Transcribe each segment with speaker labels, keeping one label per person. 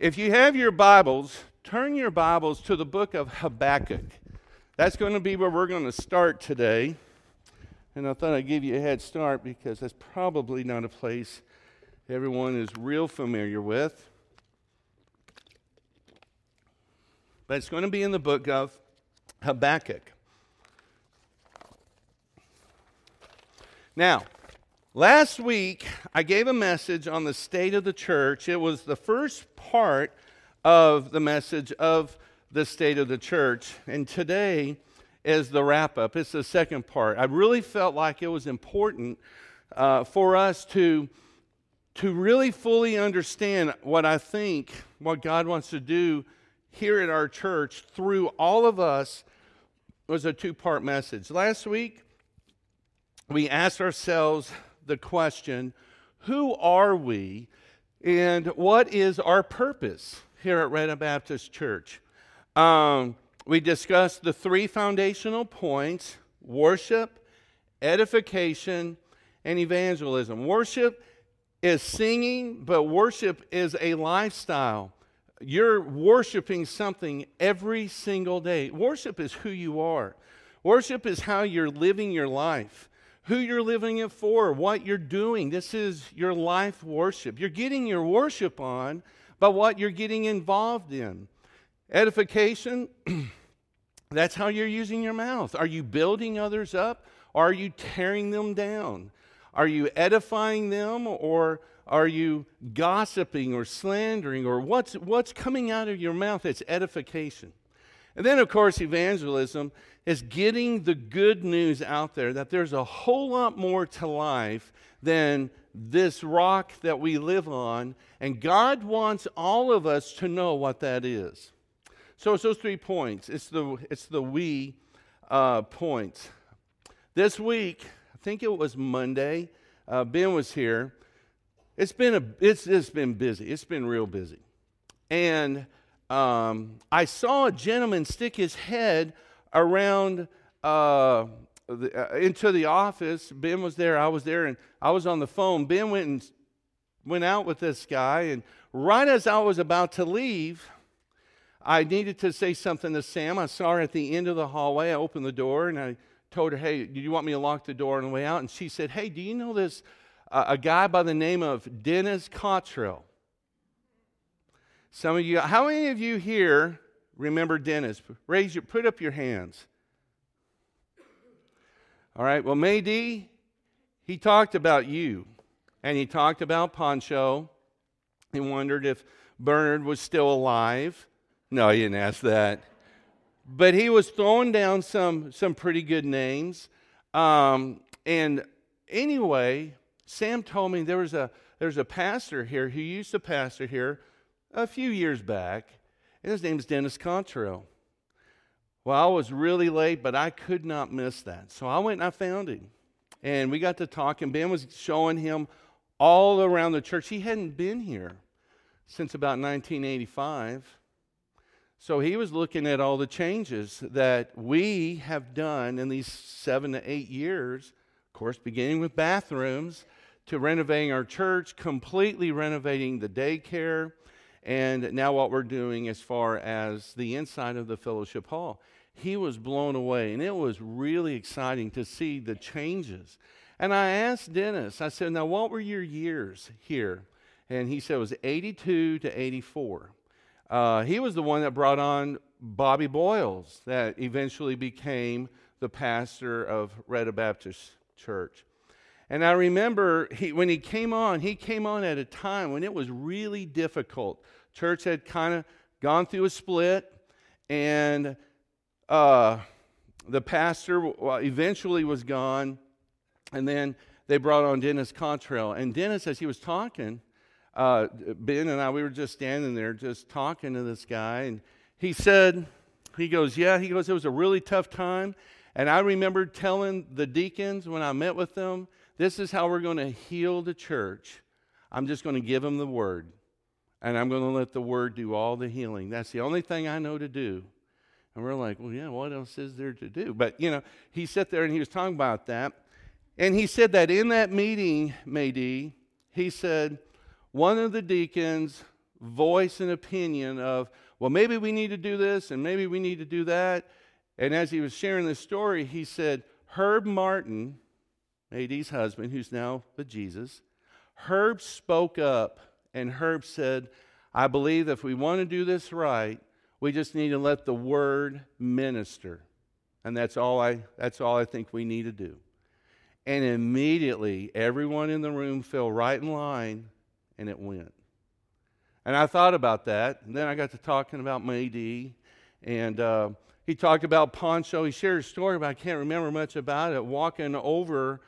Speaker 1: if you have your Bibles, turn your Bibles to the book of Habakkuk. That's going to be where we're going to start today. And I thought I'd give you a head start because that's probably not a place everyone is real familiar with. But it's going to be in the book of Habakkuk. Now, Last week, I gave a message on the state of the church. It was the first part of the message of the state of the church. And today is the wrap up. It's the second part. I really felt like it was important uh, for us to, to really fully understand what I think, what God wants to do here at our church through all of us was a two part message. Last week, we asked ourselves, the question who are we and what is our purpose here at Retta Baptist Church? Um, we discussed the three foundational points worship, edification, and evangelism. Worship is singing, but worship is a lifestyle. You're worshiping something every single day. Worship is who you are, worship is how you're living your life who you're living it for, what you're doing. This is your life worship. You're getting your worship on by what you're getting involved in. Edification, that's how you're using your mouth. Are you building others up? Or are you tearing them down? Are you edifying them or are you gossiping or slandering or what's, what's coming out of your mouth? It's edification. And then, of course, evangelism is getting the good news out there that there's a whole lot more to life than this rock that we live on. And God wants all of us to know what that is. So it's those three points. It's the, it's the we uh, points. This week, I think it was Monday, uh, Ben was here. It's been, a, it's, it's been busy. It's been real busy. And um, I saw a gentleman stick his head around uh, the, uh, into the office. Ben was there, I was there, and I was on the phone. Ben went and went out with this guy, and right as I was about to leave, I needed to say something to Sam. I saw her at the end of the hallway. I opened the door and I told her, "Hey, do you want me to lock the door on the way out?" And she said, "Hey, do you know this uh, a guy by the name of Dennis Cottrell?" Some of you, how many of you here remember Dennis? Raise your, put up your hands. All right, well, Maydi, he talked about you, and he talked about Poncho. He wondered if Bernard was still alive. No, he didn't ask that. But he was throwing down some, some pretty good names. Um, and anyway, Sam told me there was a, there's a pastor here who used to pastor here a few years back, and his name is Dennis Cottrell. Well, I was really late, but I could not miss that. So I went and I found him. And we got to talking. Ben was showing him all around the church. He hadn't been here since about 1985. So he was looking at all the changes that we have done in these seven to eight years, of course, beginning with bathrooms to renovating our church, completely renovating the daycare, and now what we're doing as far as the inside of the fellowship hall. He was blown away, and it was really exciting to see the changes. And I asked Dennis, I said, Now, what were your years here? And he said it was 82 to 84. Uh, he was the one that brought on Bobby Boyles, that eventually became the pastor of Retta Baptist Church. And I remember he, when he came on, he came on at a time when it was really difficult. Church had kind of gone through a split, and uh, the pastor eventually was gone. And then they brought on Dennis Cottrell. And Dennis, as he was talking, uh, Ben and I, we were just standing there just talking to this guy. And he said, he goes, Yeah, he goes, it was a really tough time. And I remember telling the deacons when I met with them, this is how we're going to heal the church. I'm just going to give them the word, and I'm going to let the word do all the healing. That's the only thing I know to do. And we're like, well, yeah, what else is there to do? But, you know, he sat there and he was talking about that. And he said that in that meeting, Maydi, he said, one of the deacons voice an opinion of, well, maybe we need to do this and maybe we need to do that. And as he was sharing this story, he said, Herb Martin, AD's husband, who's now with Jesus, Herb spoke up and Herb said, I believe if we want to do this right, we just need to let the word minister. And that's all I that's all I think we need to do. And immediately everyone in the room fell right in line and it went. And I thought about that. And then I got to talking about Maydi. And uh, he talked about Poncho. He shared a story, but I can't remember much about it. Walking over,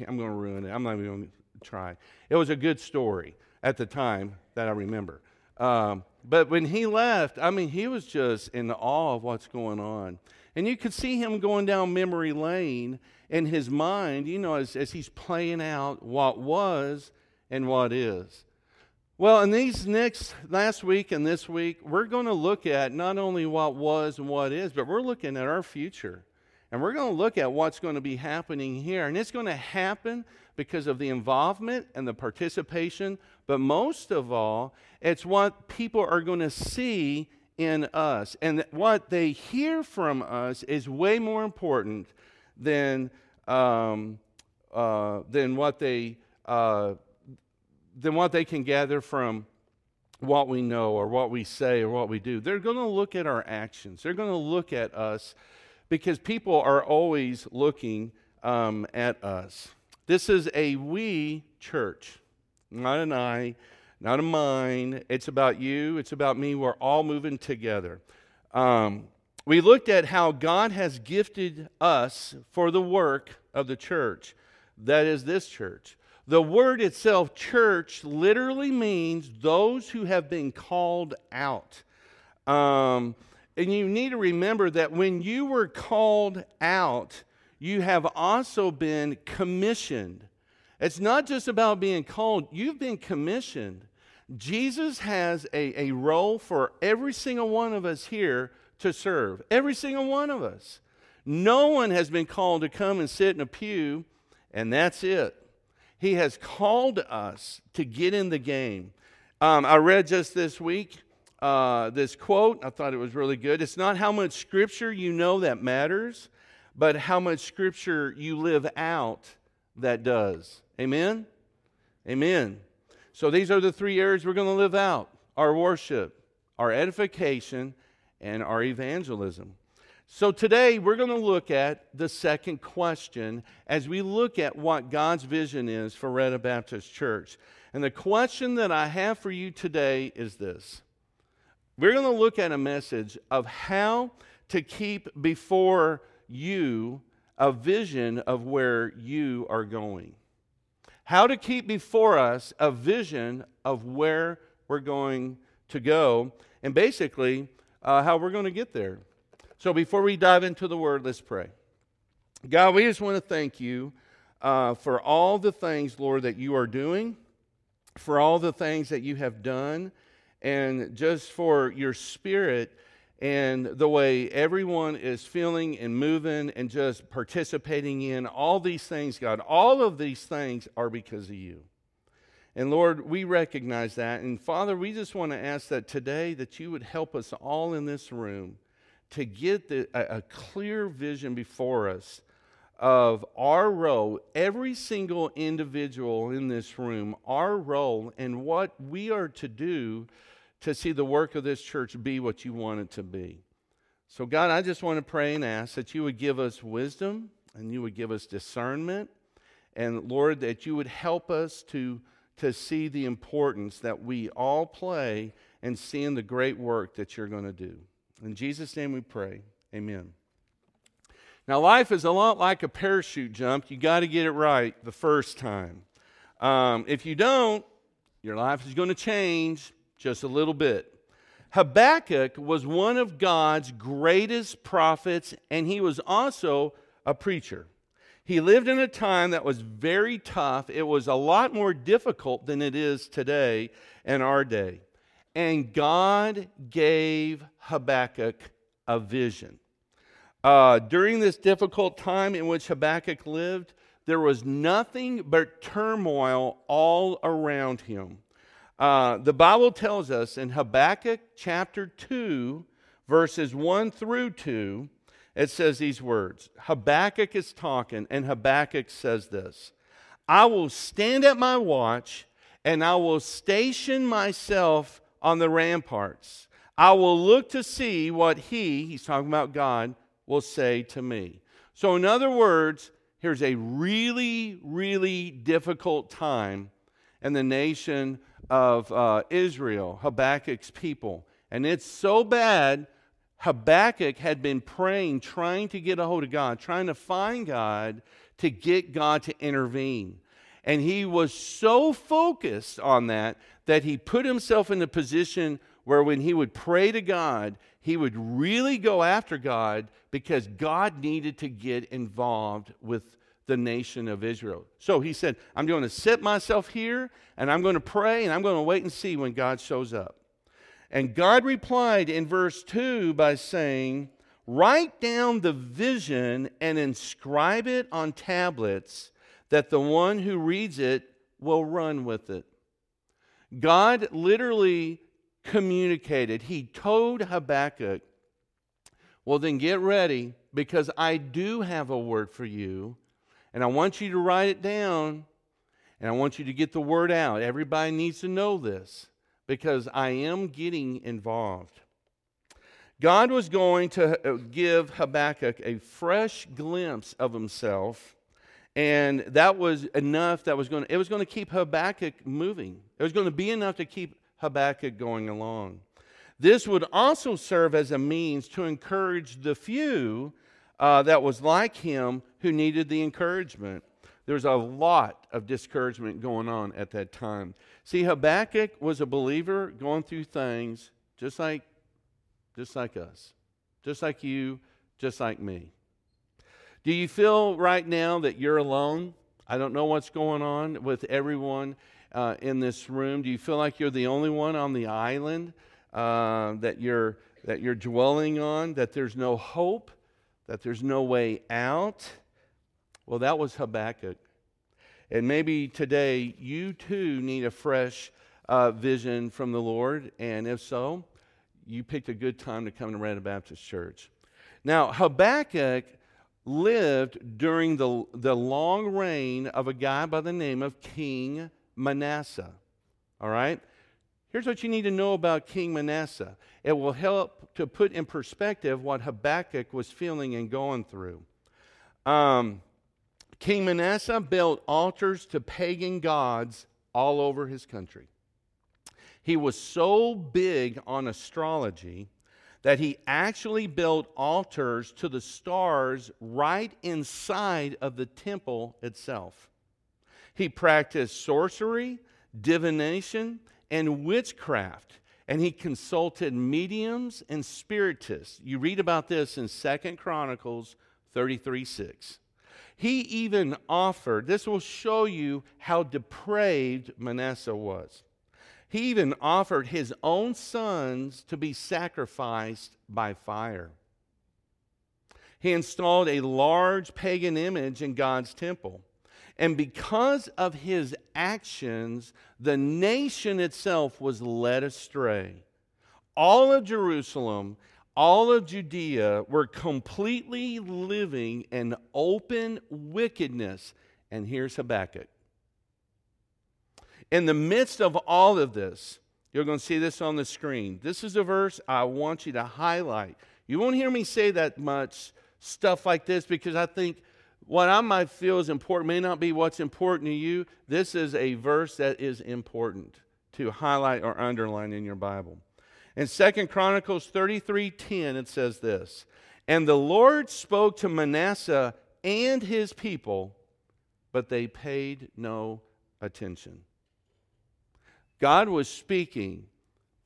Speaker 1: I am going to ruin it. I'm not even going to try. It was a good story at the time that I remember. Um, but when he left, I mean, he was just in awe of what's going on. And you could see him going down memory lane in his mind, you know, as, as he's playing out what was and what is. Well, in these next, last week and this week, we're going to look at not only what was and what is, but we're looking at our future. And we're going to look at what's going to be happening here. And it's going to happen because of the involvement and the participation, but most of all, it's what people are going to see in us. And what they hear from us is way more important than, um, uh, than what they. Uh, than what they can gather from what we know or what we say or what we do. They're going to look at our actions. They're going to look at us because people are always looking um, at us. This is a we church, not an I, not a mine. It's about you, it's about me. We're all moving together. Um, we looked at how God has gifted us for the work of the church. That is this church. The word itself, church, literally means those who have been called out. Um, and you need to remember that when you were called out, you have also been commissioned. It's not just about being called, you've been commissioned. Jesus has a, a role for every single one of us here to serve. Every single one of us. No one has been called to come and sit in a pew, and that's it. He has called us to get in the game. Um, I read just this week uh, this quote. I thought it was really good. It's not how much scripture you know that matters, but how much scripture you live out that does. Amen? Amen. So these are the three areas we're going to live out our worship, our edification, and our evangelism. So today we're going to look at the second question as we look at what God's vision is for Retta Baptist Church. And the question that I have for you today is this We're going to look at a message of how to keep before you a vision of where you are going. How to keep before us a vision of where we're going to go, and basically uh, how we're going to get there. So before we dive into the word, let's pray. God, we just want to thank you uh, for all the things, Lord, that you are doing, for all the things that you have done, and just for your spirit and the way everyone is feeling and moving and just participating in all these things, God. All of these things are because of you. And Lord, we recognize that. And Father, we just want to ask that today that you would help us all in this room to get the, a, a clear vision before us of our role, every single individual in this room, our role and what we are to do to see the work of this church be what you want it to be. So, God, I just want to pray and ask that you would give us wisdom and you would give us discernment. And Lord, that you would help us to, to see the importance that we all play in seeing the great work that you're going to do. In Jesus' name we pray. Amen. Now, life is a lot like a parachute jump. You got to get it right the first time. Um, if you don't, your life is going to change just a little bit. Habakkuk was one of God's greatest prophets, and he was also a preacher. He lived in a time that was very tough. It was a lot more difficult than it is today in our day. And God gave Habakkuk a vision. Uh, during this difficult time in which Habakkuk lived, there was nothing but turmoil all around him. Uh, the Bible tells us in Habakkuk chapter 2, verses 1 through 2, it says these words Habakkuk is talking, and Habakkuk says this I will stand at my watch, and I will station myself on the ramparts. I will look to see what he, he's talking about God, will say to me. So, in other words, here's a really, really difficult time in the nation of uh, Israel, Habakkuk's people. And it's so bad, Habakkuk had been praying, trying to get a hold of God, trying to find God to get God to intervene. And he was so focused on that that he put himself in a position where when he would pray to God, he would really go after God because God needed to get involved with the nation of Israel. So he said, I'm going to sit myself here and I'm going to pray and I'm going to wait and see when God shows up. And God replied in verse 2 by saying, Write down the vision and inscribe it on tablets that the one who reads it will run with it. God literally communicated. He told Habakkuk, Well, then get ready because I do have a word for you and I want you to write it down and I want you to get the word out. Everybody needs to know this because I am getting involved. God was going to uh, give Habakkuk a fresh glimpse of himself, and that was enough that was going to, it was going to keep Habakkuk moving. It was going to be enough to keep Habakkuk going along. This would also serve as a means to encourage the few uh, that was like him who needed the encouragement. There's a lot of discouragement going on at that time. See, Habakkuk was a believer going through things just like, just like us, just like you, just like me. Do you feel right now that you're alone? I don't know what's going on with everyone uh, in this room. Do you feel like you're the only one on the island uh, that you're that you're dwelling on? That there's no hope? That there's no way out? Well, that was Habakkuk. And maybe today you too need a fresh uh, vision from the Lord. And if so, you picked a good time to come to Retta Baptist Church. Now, Habakkuk lived during the, the long reign of a guy by the name of King Manasseh. All right? Here's what you need to know about King Manasseh it will help to put in perspective what Habakkuk was feeling and going through. Um, King Manasseh built altars to pagan gods all over his country. He was so big on astrology that he actually built altars to the stars right inside of the temple itself. He practiced sorcery, divination, and witchcraft, and he consulted mediums and spiritists. You read about this in Second Chronicles 33 6. He even offered, this will show you how depraved Manasseh was. He even offered his own sons to be sacrificed by fire. He installed a large pagan image in God's temple. And because of his actions, the nation itself was led astray. All of Jerusalem all of Judea were completely living in open wickedness. And here's Habakkuk. In the midst of all of this, you're going to see this on the screen. This is a verse I want you to highlight. You won't hear me say that much stuff like this because I think what I might feel is important may not be what's important to you. This is a verse that is important to highlight or underline in your Bible. In Second Chronicles 33:10 it says this, "And the Lord spoke to Manasseh and his people, but they paid no attention." God was speaking,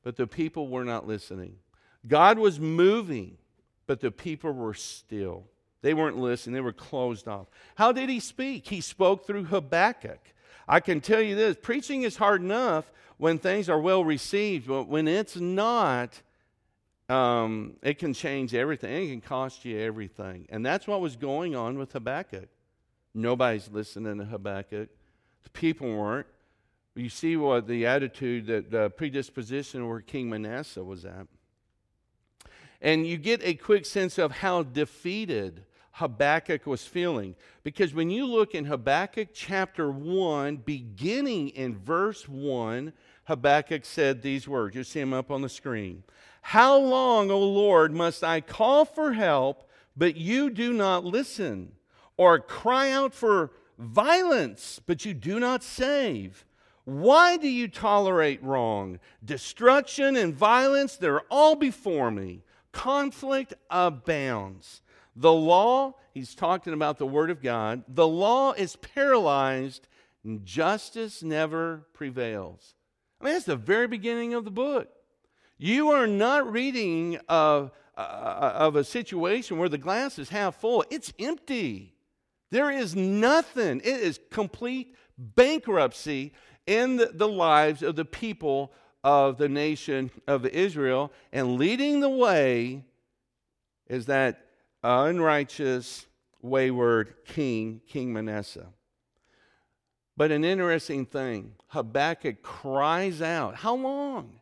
Speaker 1: but the people were not listening. God was moving, but the people were still. They weren't listening, they were closed off. How did he speak? He spoke through Habakkuk. I can tell you this preaching is hard enough when things are well received, but when it's not, um, it can change everything. It can cost you everything. And that's what was going on with Habakkuk. Nobody's listening to Habakkuk. The people weren't you see what the attitude, that the predisposition where King Manasseh was at. And you get a quick sense of how defeated Habakkuk was feeling. Because when you look in Habakkuk chapter 1, beginning in verse 1, Habakkuk said these words. You see them up on the screen. How long, O Lord, must I call for help, but you do not listen? Or cry out for violence, but you do not save? Why do you tolerate wrong? Destruction and violence, they're all before me. Conflict abounds. The law, he's talking about the Word of God, the law is paralyzed and justice never prevails. I mean, that's the very beginning of the book. You are not reading of, uh, of a situation where the glass is half full, it's empty. There is nothing, it is complete bankruptcy in the, the lives of the people of the nation of Israel. And leading the way is that unrighteous, wayward king, King Manasseh. But an interesting thing Habakkuk cries out, How long?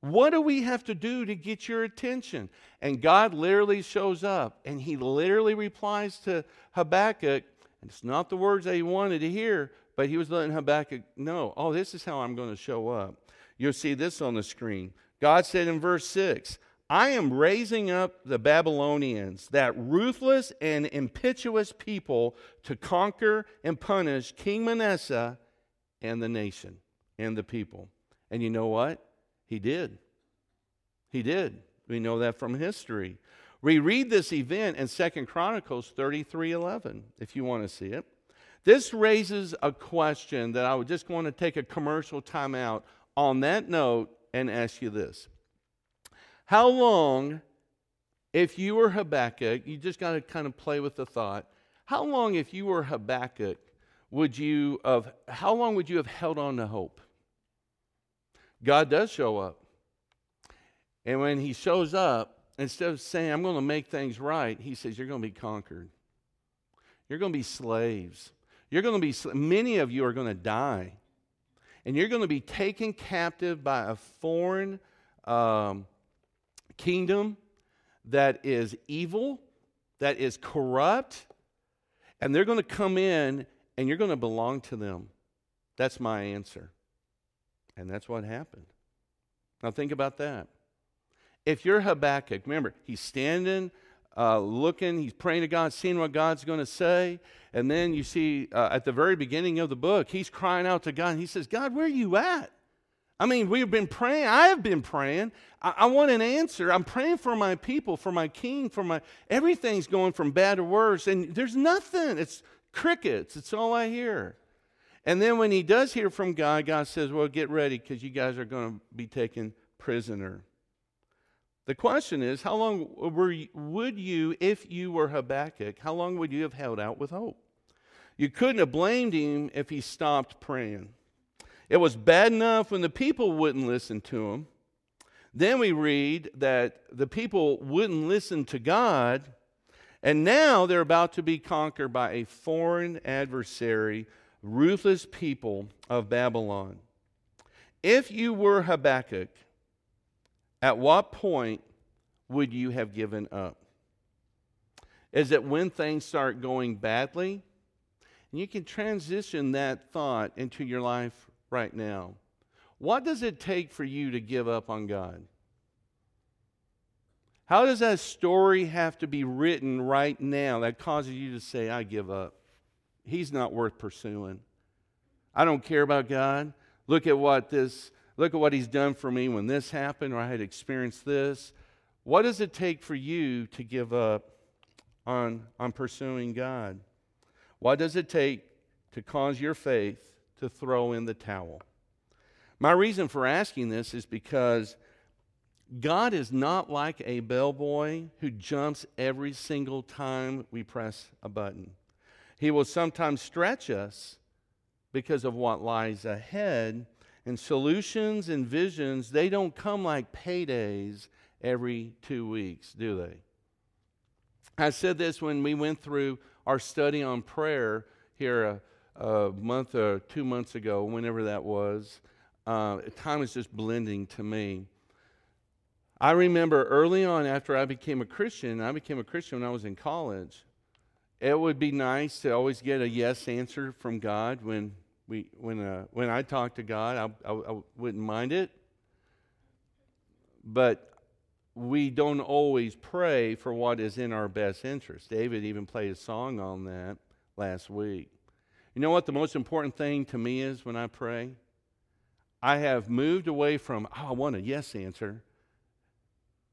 Speaker 1: What do we have to do to get your attention? And God literally shows up and he literally replies to Habakkuk. And it's not the words that he wanted to hear, but he was letting Habakkuk know, Oh, this is how I'm going to show up. You'll see this on the screen. God said in verse 6 I am raising up the Babylonians, that ruthless and impetuous people, to conquer and punish King Manasseh and the nation and the people. And you know what? He did. He did. We know that from history. We read this event in Second Chronicles 33 11, if you want to see it. This raises a question that I would just want to take a commercial timeout on that note and ask you this how long, if you were Habakkuk, you just got to kind of play with the thought, how long, if you were Habakkuk, would you have, how long would you have held on to hope? God does show up. And when he shows up, instead of saying, I'm going to make things right, he says, You're going to be conquered. You're going to be slaves. You're going to be, many of you are going to die. And you're going to be taken captive by a foreign um, kingdom that is evil, that is corrupt, and they're going to come in and you're going to belong to them. That's my answer. And that's what happened. Now, think about that. If you're Habakkuk, remember, he's standing, uh, looking, he's praying to God, seeing what God's going to say. And then you see uh, at the very beginning of the book, he's crying out to God. And he says, God, where are you at? I mean, we've been praying. I have been praying. I, I, want an answer. I'm praying for my people, for my king, for my. Everything's going from bad to worse, and there's nothing. It's crickets. It's all I hear. And then when he does hear from God, God says, Well, get ready because you guys are going to be taken prisoner. The question is, how long you, would you, if you were Habakkuk, how long would you have held out with hope? You couldn't have blamed him if he stopped praying. It was bad enough when the people wouldn't listen to him. Then we read that the people wouldn't listen to God, and now they're about to be conquered by a foreign adversary, ruthless people of Babylon. If you were Habakkuk, at what point would you have given up? Is it when things start going badly? And you can transition that thought into your life right now. What does it take for you to give up on God? How does that story have to be written right now that causes you to say, I give up? He's not worth pursuing. I don't care about God. Look at what this, look at what he's done for me when this happened or I had experienced this. What does it take for you to give up on, on pursuing God? What does it take to cause your faith to throw in the towel. My reason for asking this is because God is not like a bellboy who jumps every single time we press a button. He will sometimes stretch us because of what lies ahead. And solutions and visions, they don't come like paydays every two weeks, do they? I said this when we went through our study on prayer here month or two months ago, whenever that was. Uh, time is just blending to me. I remember early on after I became a Christian, I became a Christian when I was in college. It would be nice to always get a yes answer from God when we when uh, when I talk to God. I, I, I wouldn't mind it, but we don't always pray for what is in our best interest. David even played a song on that last week. You know what the most important thing to me is when I pray? I have moved away from, oh, I want a yes answer.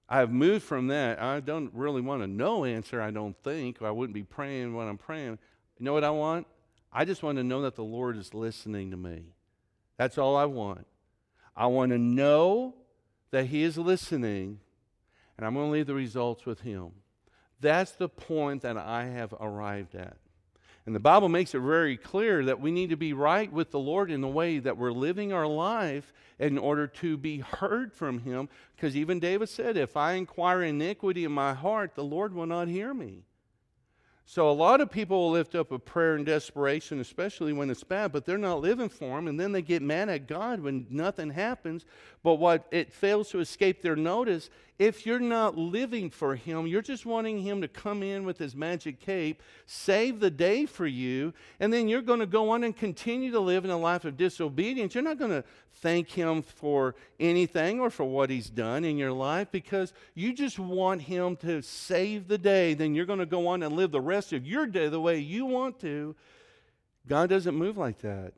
Speaker 1: I have moved from that. I don't really want a no answer, I don't think. I wouldn't be praying when I'm praying. You know what I want? I just want to know that the Lord is listening to me. That's all I want. I want to know that He is listening, and I'm going to leave the results with Him. That's the point that I have arrived at. And the Bible makes it very clear that we need to be right with the Lord in the way that we're living our life in order to be heard from Him. Because even David said, If I inquire iniquity in my heart, the Lord will not hear me. So a lot of people will lift up a prayer in desperation, especially when it's bad, but they're not living for him, and then they get mad at God when nothing happens. But what it fails to escape their notice, if you're not living for him, you're just wanting him to come in with his magic cape, save the day for you, and then you're going to go on and continue to live in a life of disobedience. You're not going to thank him for anything or for what he's done in your life because you just want him to save the day. Then you're going to go on and live the rest of your day the way you want to. God doesn't move like that.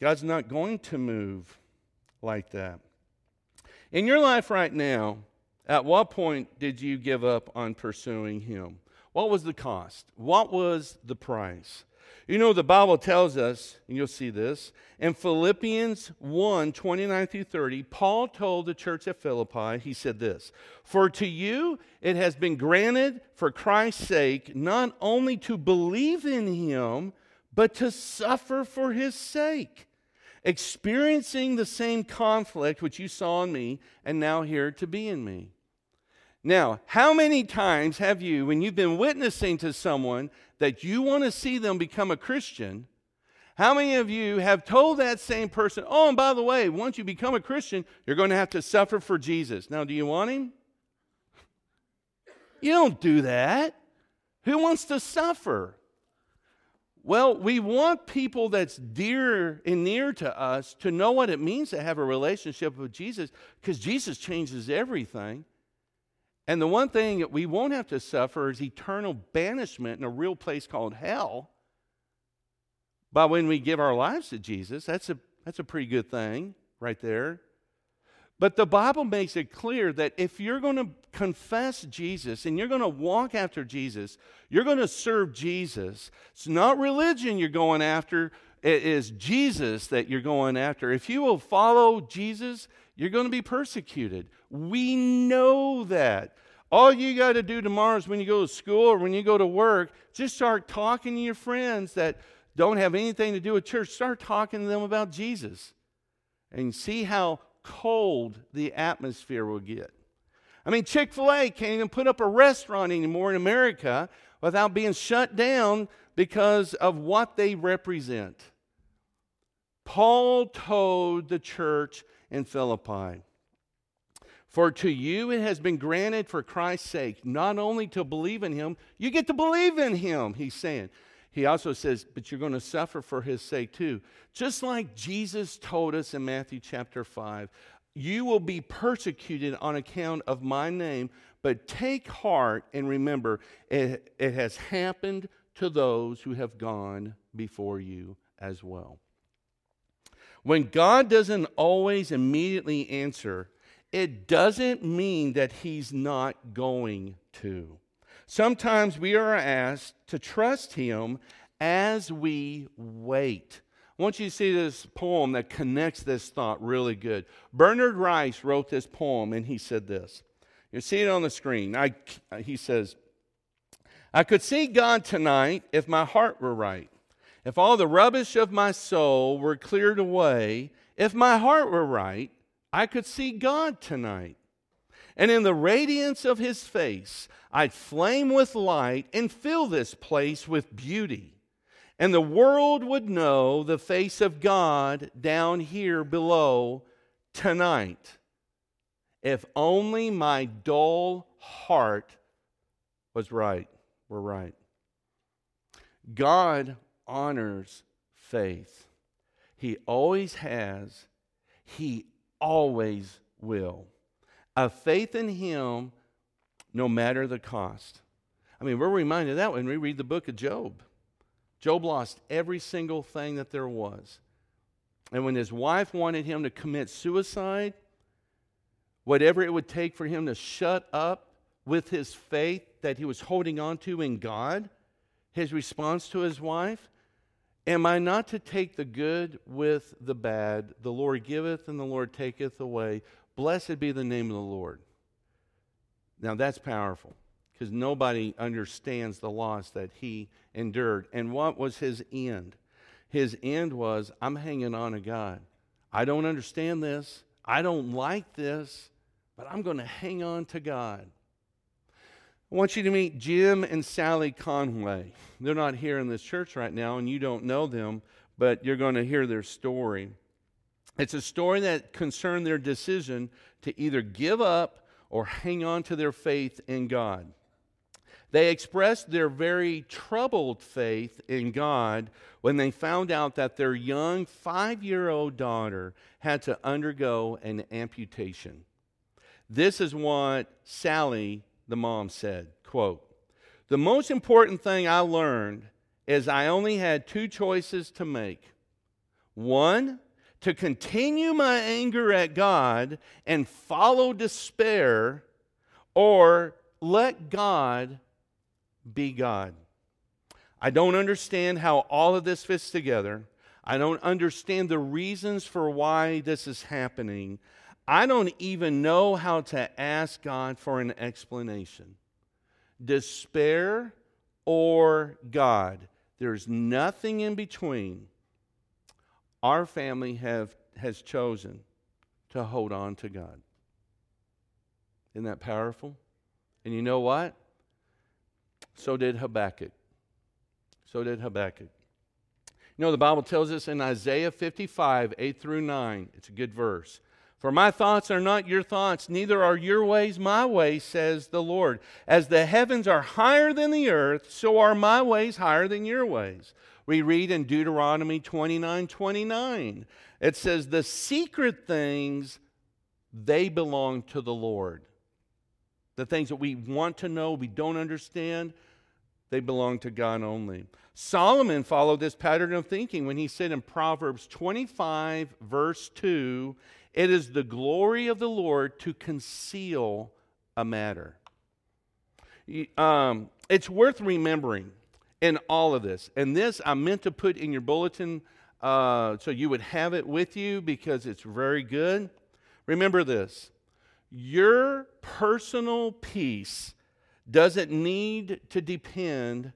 Speaker 1: God's not going to move like that. In your life right now, at what point did you give up on pursuing Him? What was the cost? What was the price? You know, the Bible tells us, and you'll see this, in Philippians 1 29 through 30, Paul told the church at Philippi, he said this For to you it has been granted for Christ's sake not only to believe in him, but to suffer for his sake, experiencing the same conflict which you saw in me and now here to be in me. Now, how many times have you, when you've been witnessing to someone that you want to see them become a Christian, how many of you have told that same person, oh, and by the way, once you become a Christian, you're going to have to suffer for Jesus? Now, do you want him? You don't do that. Who wants to suffer? Well, we want people that's dear and near to us to know what it means to have a relationship with Jesus because Jesus changes everything. And the one thing that we won't have to suffer is eternal banishment in a real place called hell. But when we give our lives to Jesus, that's a, that's a pretty good thing right there. But the Bible makes it clear that if you're going to confess Jesus and you're going to walk after Jesus, you're going to serve Jesus. It's not religion you're going after, it is Jesus that you're going after. If you will follow Jesus, you're going to be persecuted. We know that. All you got to do tomorrow is when you go to school or when you go to work, just start talking to your friends that don't have anything to do with church. Start talking to them about Jesus and see how cold the atmosphere will get. I mean, Chick fil A can't even put up a restaurant anymore in America without being shut down because of what they represent. Paul told the church in Philippi, For to you it has been granted for Christ's sake, not only to believe in him, you get to believe in him, he's saying. He also says, But you're going to suffer for his sake too. Just like Jesus told us in Matthew chapter 5, you will be persecuted on account of my name, but take heart and remember it, it has happened to those who have gone before you as well. When God doesn't always immediately answer, it doesn't mean that He's not going to. Sometimes we are asked to trust Him as we wait. I want you to see this poem that connects this thought really good. Bernard Rice wrote this poem, and he said this. You see it on the screen. I, he says, I could see God tonight if my heart were right. If all the rubbish of my soul were cleared away, if my heart were right, I could see God tonight. And in the radiance of his face, I'd flame with light and fill this place with beauty. and the world would know the face of God down here below tonight if only my dull heart was right, were right. God honors faith. He always has, He always will. A faith in Him no matter the cost. I mean, we're reminded of that when we read the book of Job. Job lost every single thing that there was. And when his wife wanted him to commit suicide, whatever it would take for him to shut up with his faith that he was holding on to in God, his response to his wife, Am I not to take the good with the bad? The Lord giveth and the Lord taketh away. Blessed be the name of the Lord. Now that's powerful because nobody understands the loss that he endured. And what was his end? His end was I'm hanging on to God. I don't understand this. I don't like this, but I'm going to hang on to God. I want you to meet Jim and Sally Conway. They're not here in this church right now, and you don't know them, but you're going to hear their story. It's a story that concerned their decision to either give up or hang on to their faith in God. They expressed their very troubled faith in God when they found out that their young five year old daughter had to undergo an amputation. This is what Sally, the mom, said quote, The most important thing I learned is I only had two choices to make. One, to continue my anger at God and follow despair, or let God be God. I don't understand how all of this fits together. I don't understand the reasons for why this is happening. I don't even know how to ask God for an explanation. Despair or God, there's nothing in between. Our family have, has chosen to hold on to God. Isn't that powerful? And you know what? So did Habakkuk. So did Habakkuk. You know, the Bible tells us in Isaiah 55, 8 through 9, it's a good verse. For my thoughts are not your thoughts, neither are your ways my ways, says the Lord. As the heavens are higher than the earth, so are my ways higher than your ways. We read in Deuteronomy 29 29, it says, The secret things, they belong to the Lord. The things that we want to know, we don't understand, they belong to God only. Solomon followed this pattern of thinking when he said in Proverbs 25, verse 2, It is the glory of the Lord to conceal a matter. Um, it's worth remembering in all of this. And this I meant to put in your bulletin uh, so you would have it with you because it's very good. Remember this your personal peace doesn't need to depend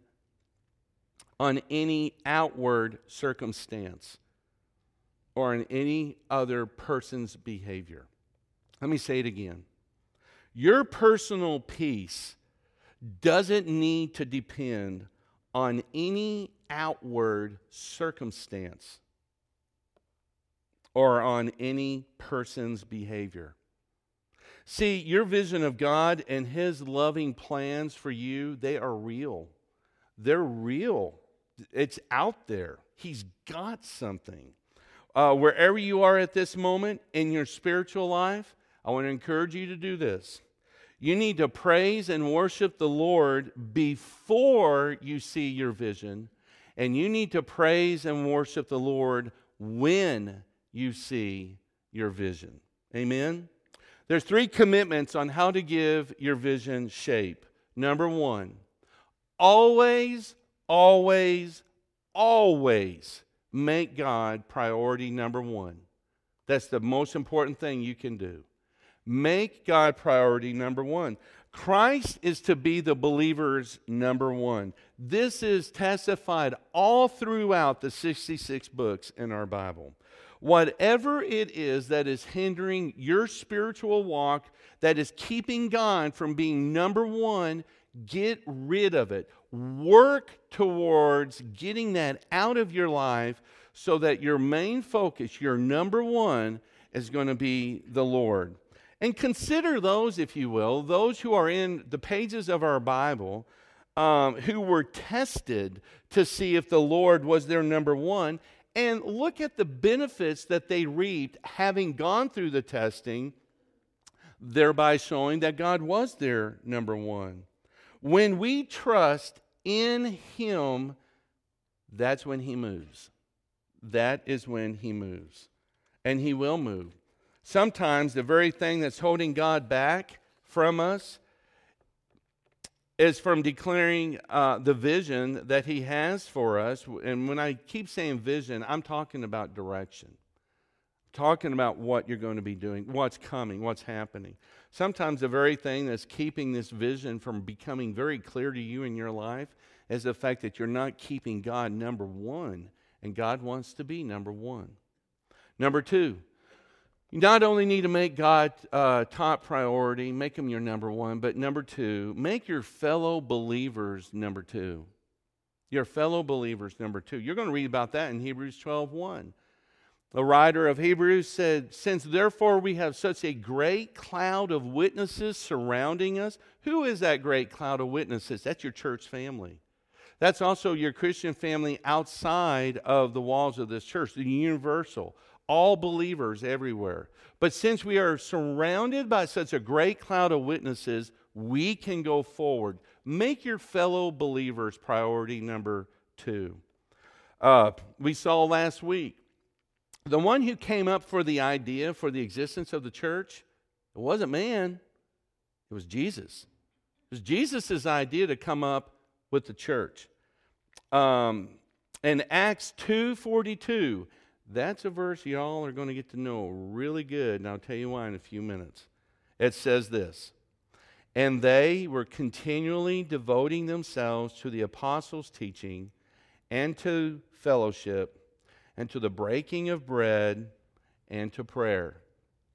Speaker 1: on any outward circumstance or on any other person's behavior. Let me say it again. Your personal peace doesn't need to depend on any outward circumstance or on any person's behavior. See, your vision of God and His loving plans for you, they are real. They're real. It's out there. He's got something. Uh, wherever you are at this moment in your spiritual life, I want to encourage you to do this. You need to praise and worship the Lord before you see your vision, and you need to praise and worship the Lord when you see your vision. Amen? There's three commitments on how to give your vision shape. Number one, always, always, always make God priority number one. That's the most important thing you can do. Make God priority number one. Christ is to be the believer's number one. This is testified all throughout the 66 books in our Bible. Whatever it is that is hindering your spiritual walk, that is keeping God from being number one, Get rid of it. Work towards getting that out of your life so that your main focus, your number one, is going to be the Lord. And consider those, if you will, those who are in the pages of our Bible um, who were tested to see if the Lord was their number one. And look at the benefits that they reaped having gone through the testing, thereby showing that God was their number one. When we trust in Him, that's when He moves. That is when He moves. And He will move. Sometimes the very thing that's holding God back from us is from declaring uh, the vision that He has for us. And when I keep saying vision, I'm talking about direction, talking about what you're going to be doing, what's coming, what's happening. Sometimes the very thing that's keeping this vision from becoming very clear to you in your life is the fact that you're not keeping God number one, and God wants to be number one. Number two, you not only need to make God uh, top priority, make him your number one, but number two, make your fellow believers number two. Your fellow believers number two. You're going to read about that in Hebrews 12 1. The writer of Hebrews said, Since therefore we have such a great cloud of witnesses surrounding us, who is that great cloud of witnesses? That's your church family. That's also your Christian family outside of the walls of this church, the universal, all believers everywhere. But since we are surrounded by such a great cloud of witnesses, we can go forward. Make your fellow believers priority number two. Uh, we saw last week the one who came up for the idea for the existence of the church, it wasn't man, it was Jesus. It was Jesus' idea to come up with the church. Um, in Acts 2.42, that's a verse y'all are going to get to know really good, and I'll tell you why in a few minutes. It says this, And they were continually devoting themselves to the apostles' teaching and to fellowship and to the breaking of bread and to prayer.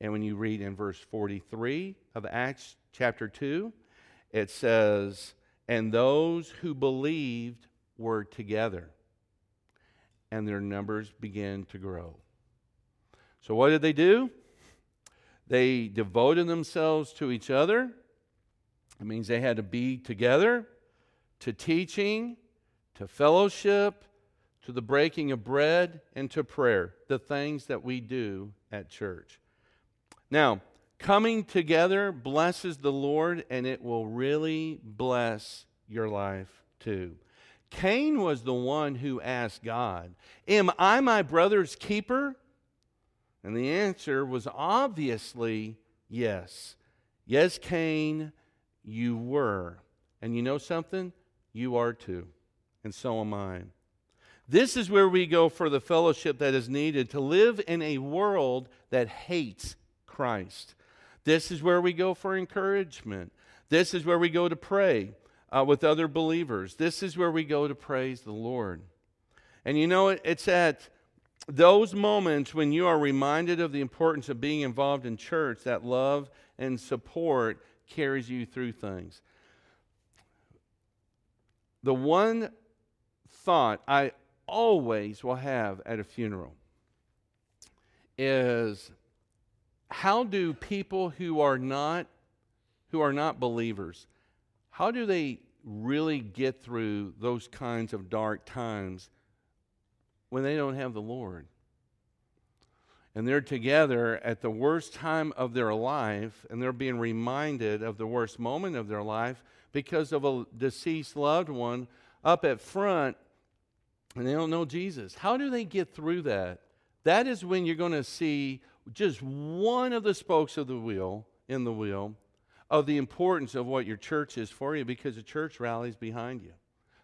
Speaker 1: And when you read in verse 43 of Acts chapter 2, it says, And those who believed were together, and their numbers began to grow. So, what did they do? They devoted themselves to each other. It means they had to be together, to teaching, to fellowship, to the breaking of bread, and to prayer, the things that we do at church. Now, coming together blesses the Lord, and it will really bless your life too. Cain was the one who asked God, Am I my brother's keeper? And the answer was obviously yes. Yes, Cain, you were. And you know something? You are too. And so am I. This is where we go for the fellowship that is needed to live in a world that hates Christ. This is where we go for encouragement. This is where we go to pray uh, with other believers. This is where we go to praise the Lord. And you know, it's at those moments when you are reminded of the importance of being involved in church that love and support carries you through things. The one thought I always will have at a funeral is how do people who are not who are not believers how do they really get through those kinds of dark times when they don't have the lord? And they're together at the worst time of their life and they're being reminded of the worst moment of their life because of a deceased loved one up at front and they don't know Jesus. How do they get through that? That is when you're going to see just one of the spokes of the wheel in the wheel of the importance of what your church is for you because the church rallies behind you.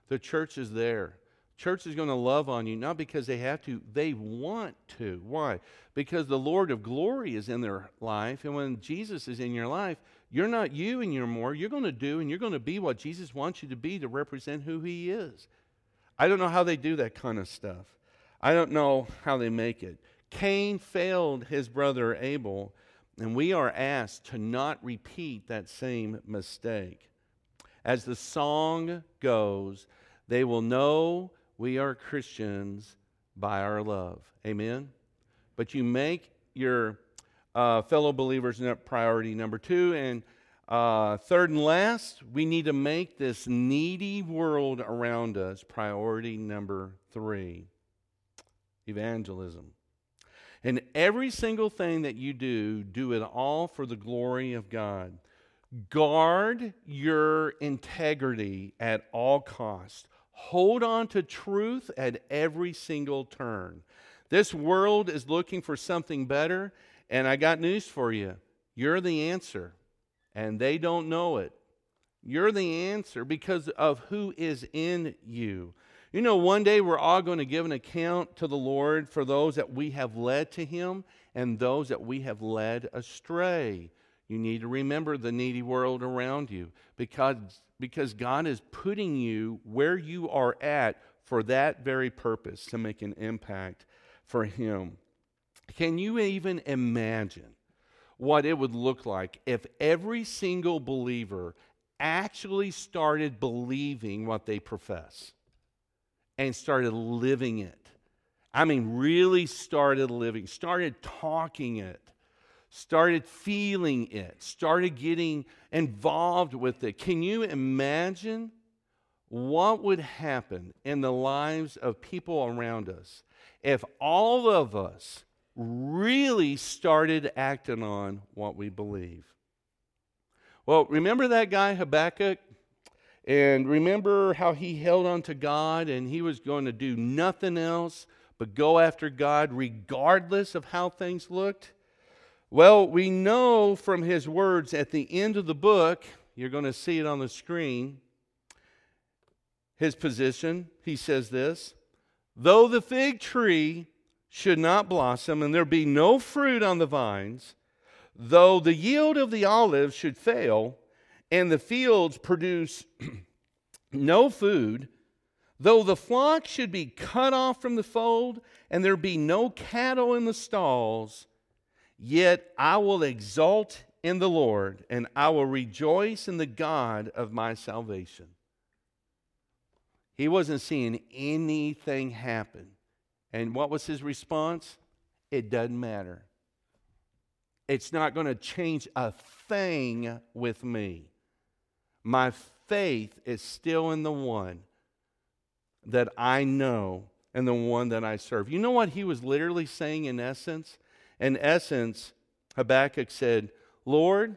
Speaker 1: The church is there. Church is going to love on you, not because they have to, they want to. Why? Because the Lord of glory is in their life. And when Jesus is in your life, you're not you anymore. You're going to do and you're going to be what Jesus wants you to be to represent who He is. I don't know how they do that kind of stuff. I don't know how they make it. Cain failed his brother Abel, and we are asked to not repeat that same mistake. As the song goes, they will know we are Christians by our love. Amen? But you make your uh, fellow believers priority number two. And uh, third and last, we need to make this needy world around us priority number three evangelism. And every single thing that you do, do it all for the glory of God. Guard your integrity at all costs. Hold on to truth at every single turn. This world is looking for something better, and I got news for you. You're the answer, and they don't know it. You're the answer because of who is in you. You know, one day we're all going to give an account to the Lord for those that we have led to Him and those that we have led astray. You need to remember the needy world around you because, because God is putting you where you are at for that very purpose to make an impact for Him. Can you even imagine what it would look like if every single believer actually started believing what they profess and started living it? I mean, really started living, started talking it, started feeling it, started getting involved with it. Can you imagine what would happen in the lives of people around us if all of us really started acting on what we believe. Well, remember that guy Habakkuk? And remember how he held on to God and he was going to do nothing else but go after God regardless of how things looked? Well, we know from his words at the end of the book, you're going to see it on the screen, his position. He says this Though the fig tree should not blossom, and there be no fruit on the vines, though the yield of the olive should fail, and the fields produce no food, though the flock should be cut off from the fold, and there be no cattle in the stalls, yet I will exult in the Lord, and I will rejoice in the God of my salvation. He wasn't seeing anything happen. And what was his response? It doesn't matter. It's not going to change a thing with me. My faith is still in the one that I know and the one that I serve. You know what he was literally saying in essence? In essence, Habakkuk said, Lord,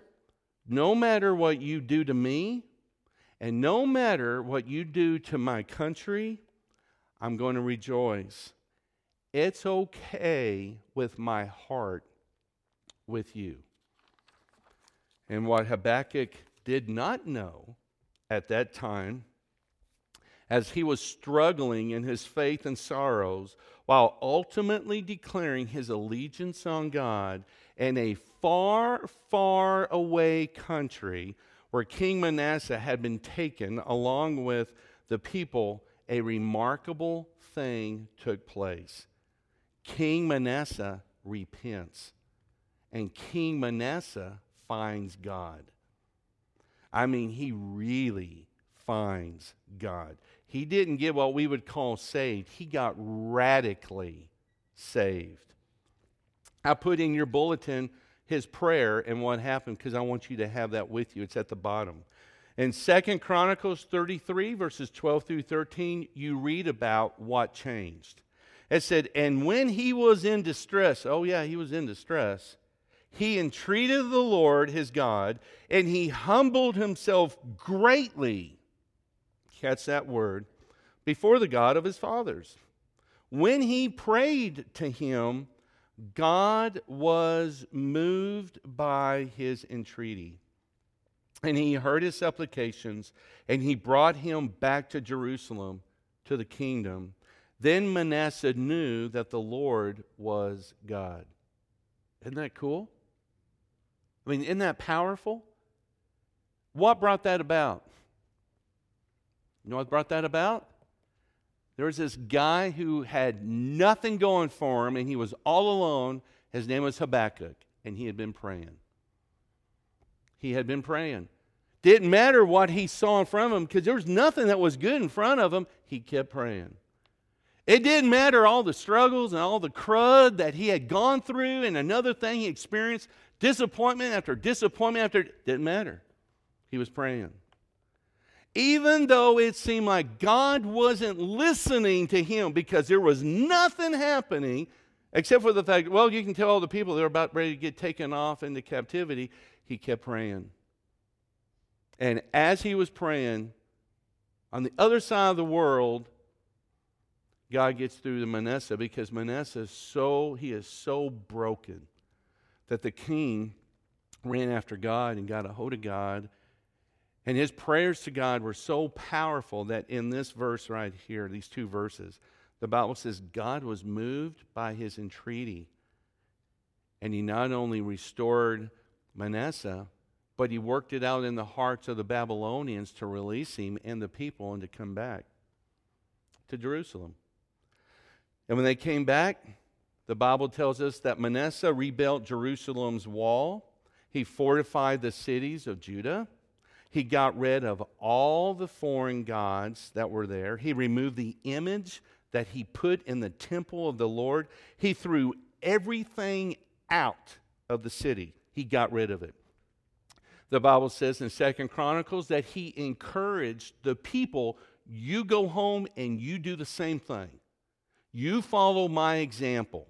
Speaker 1: no matter what you do to me, and no matter what you do to my country, I'm going to rejoice it's okay with my heart with you. And what Habakkuk did not know at that time, as he was struggling in his faith and sorrows, while ultimately declaring his allegiance on God in a far, far away country where King Manasseh had been taken along with the people, a remarkable thing took place. King Manasseh repents, and King Manasseh finds God. I mean, he really finds God. He didn't get what we would call saved, he got radically saved. I put in your bulletin his prayer and what happened because I want you to have that with you. It's at the bottom. In Second Chronicles 33, verses 12 through 13, you read about what changed. It said, And when he was in distress, oh, yeah, he was in distress, he entreated the Lord his God, and he humbled himself greatly. Catch that word. Before the God of his fathers. When he prayed to him, God was moved by his entreaty. And he heard his supplications, and he brought him back to Jerusalem, to the kingdom. Then Manasseh knew that the Lord was God. Isn't that cool? I mean, isn't that powerful? What brought that about? You know what brought that about? There was this guy who had nothing going for him and he was all alone. His name was Habakkuk, and he had been praying. He had been praying. Didn't matter what he saw in front of him because there was nothing that was good in front of him. He kept praying. It didn't matter all the struggles and all the crud that he had gone through and another thing he experienced, disappointment after disappointment after, didn't matter. He was praying. Even though it seemed like God wasn't listening to him because there was nothing happening, except for the fact, well, you can tell all the people they're about ready to get taken off into captivity, he kept praying. And as he was praying, on the other side of the world, God gets through to Manasseh because Manasseh is so, he is so broken that the king ran after God and got a hold of God. And his prayers to God were so powerful that in this verse right here, these two verses, the Bible says God was moved by his entreaty. And he not only restored Manasseh, but he worked it out in the hearts of the Babylonians to release him and the people and to come back to Jerusalem. And when they came back, the Bible tells us that Manasseh rebuilt Jerusalem's wall. He fortified the cities of Judah. He got rid of all the foreign gods that were there. He removed the image that he put in the temple of the Lord. He threw everything out of the city. He got rid of it. The Bible says in Second Chronicles that he encouraged the people, you go home and you do the same thing. You follow my example.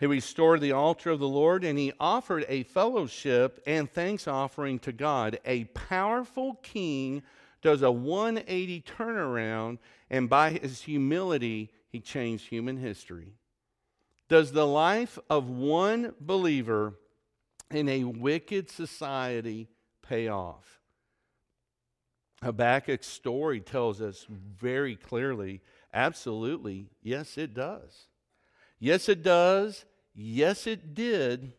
Speaker 1: He restored the altar of the Lord and he offered a fellowship and thanks offering to God. A powerful king does a 180 turnaround, and by his humility, he changed human history. Does the life of one believer in a wicked society pay off? Habakkuk's story tells us very clearly Absolutely. Yes, it does. Yes, it does. Yes, it did.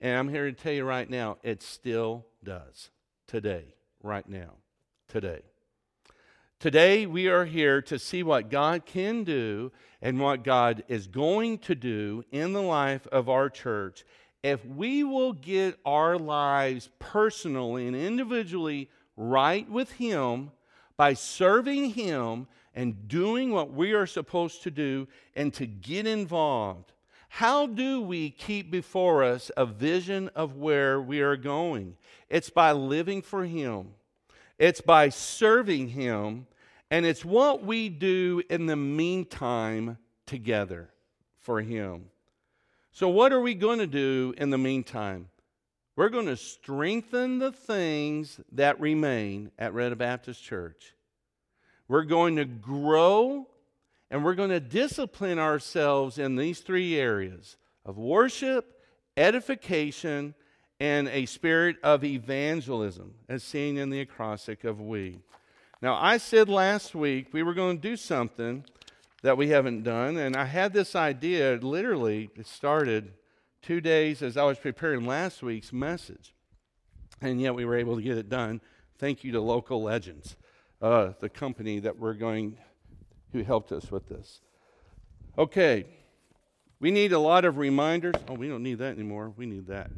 Speaker 1: And I'm here to tell you right now, it still does. Today, right now, today. Today, we are here to see what God can do and what God is going to do in the life of our church if we will get our lives personally and individually right with Him by serving Him and doing what we are supposed to do and to get involved. How do we keep before us a vision of where we are going? It's by living for Him, it's by serving Him, and it's what we do in the meantime together for Him. So, what are we going to do in the meantime? We're going to strengthen the things that remain at Retta Baptist Church. We're going to grow and we're going to discipline ourselves in these three areas of worship, edification, and a spirit of evangelism, as seen in the acrostic of we. Now, I said last week we were going to do something that we haven't done, and I had this idea literally, it started two days as I was preparing last week's message, and yet we were able to get it done. Thank you to local legends uh, the company that we're going, who helped us with this. Okay, we need a lot of reminders. Oh, we don't need that anymore. We need that.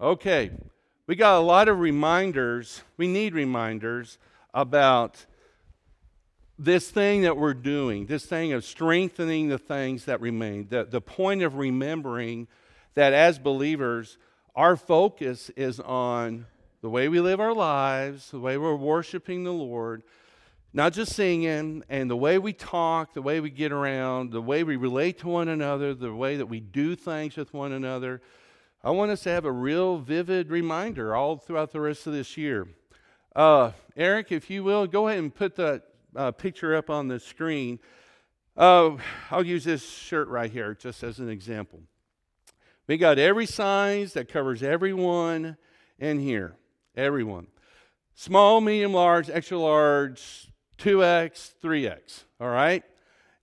Speaker 1: Okay, we got a lot of reminders. We need reminders about this thing that we're doing, this thing of strengthening the things that remain, the, the point of remembering that as believers, our focus is on the way we live our lives, the way we're worshiping the Lord, not just singing, and the way we talk, the way we get around, the way we relate to one another, the way that we do things with one another. I want us to have a real vivid reminder all throughout the rest of this year. Uh, Eric, if you will, go ahead and put the uh, picture up on the screen. Uh, I'll use this shirt right here just as an example. We got every size that covers everyone in here. Everyone. Small, medium, large, extra large, 2X, 3X. All right?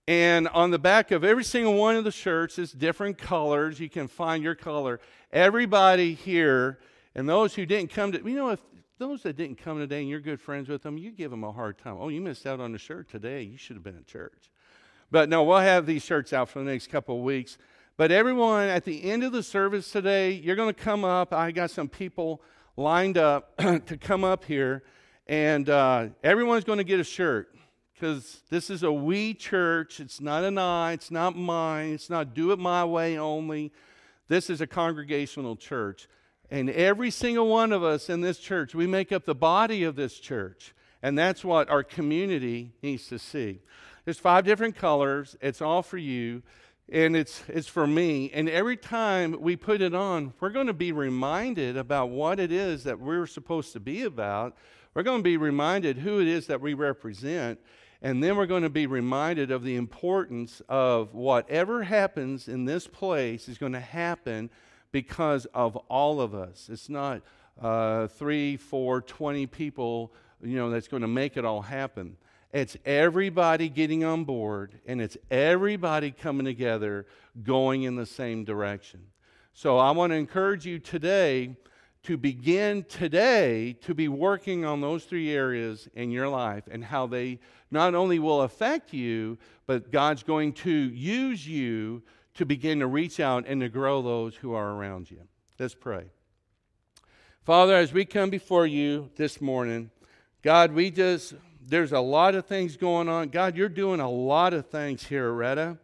Speaker 1: And on the back of every single one of the shirts is different colors. You can find your color. Everybody here, and those who didn't come to, you know, if those that didn't come today and you're good friends with them, you give them a hard time. Oh, you missed out on the shirt today. You should have been at church. But no, we'll have these shirts out for the next couple of weeks. But everyone, at the end of the service today, you're going to come up. I got some people lined up to come up here, and uh, everyone's going to get a shirt because this is a we church. It's not an I, it's not mine, it's not do it my way only. This is a congregational church. And every single one of us in this church, we make up the body of this church. And that's what our community needs to see. There's five different colors. It's all for you and it's it's for me. And every time we put it on we're going to be reminded about what it is that we're supposed to be about. We're going to be reminded who it is that we represent and then we're going to be reminded of the importance of whatever happens in this place is going to happen because of all of us. It's not uh, three four twenty people you know that's going to make it all happen it's everybody getting on board and it's everybody coming together going in the same direction. So I want to encourage you today to begin today to be working on those three areas in your life and how they not only will affect you, but God's going to use you to begin to reach out and to grow those who are around you. Let's pray. Father, as we come before you this morning, God, we just there's a lot of things going on. God, you're doing a lot of things here, Retta.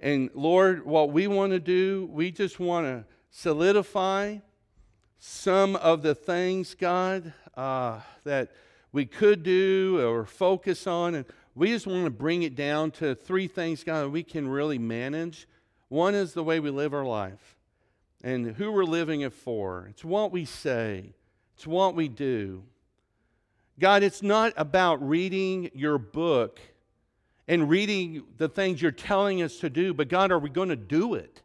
Speaker 1: And Lord, what we want to do, we just want to solidify some of the things, God, uh, that we could do or focus on. And we just want to bring it down to three things, God, that we can really manage. One is the way we live our life and who we're living it for, it's what we say, it's what we do. God, it's not about reading your book and reading the things you're telling us to do, but God, are we going to do it?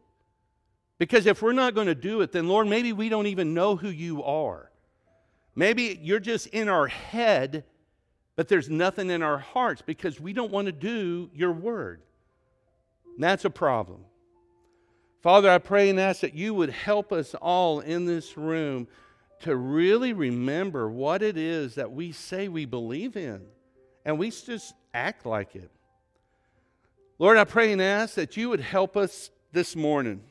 Speaker 1: Because if we're not going to do it, then Lord, maybe we don't even know who you are. Maybe you're just in our head, but there's nothing in our hearts because we don't want to do your word. And that's a problem. Father, I pray and ask that you would help us all in this room to really remember what it is that we say we believe in, and we just act like it. Lord, I pray and ask that you would help us this morning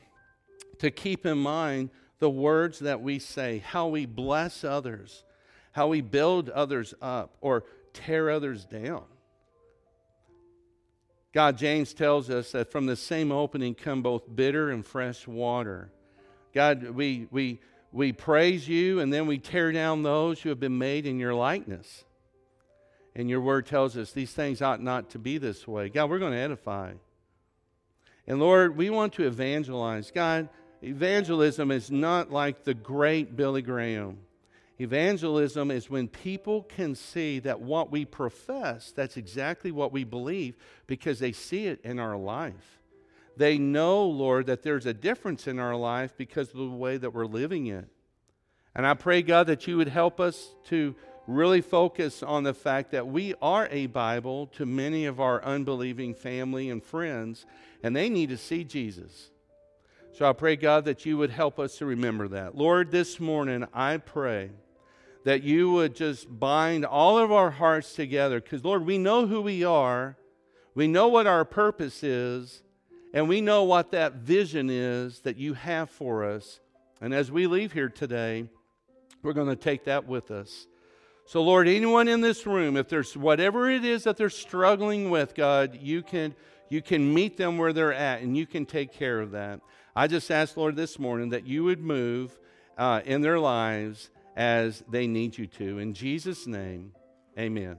Speaker 1: to keep in mind the words that we say, how we bless others, how we build others up or tear others down. God, James tells us that from the same opening come both bitter and fresh water. God, we, we, we praise you and then we tear down those who have been made in your likeness. And your word tells us these things ought not to be this way. God, we're going to edify. And Lord, we want to evangelize. God, evangelism is not like the great Billy Graham. Evangelism is when people can see that what we profess, that's exactly what we believe because they see it in our life. They know, Lord, that there's a difference in our life because of the way that we're living it. And I pray, God, that you would help us to really focus on the fact that we are a Bible to many of our unbelieving family and friends, and they need to see Jesus. So I pray, God, that you would help us to remember that. Lord, this morning I pray that you would just bind all of our hearts together because, Lord, we know who we are, we know what our purpose is, and we know what that vision is that you have for us. And as we leave here today, we're going to take that with us. So, Lord, anyone in this room, if there's whatever it is that they're struggling with, God, you can, you can meet them where they're at and you can take care of that. I just ask, Lord, this morning that you would move uh, in their lives as they need you to. In Jesus' name, amen.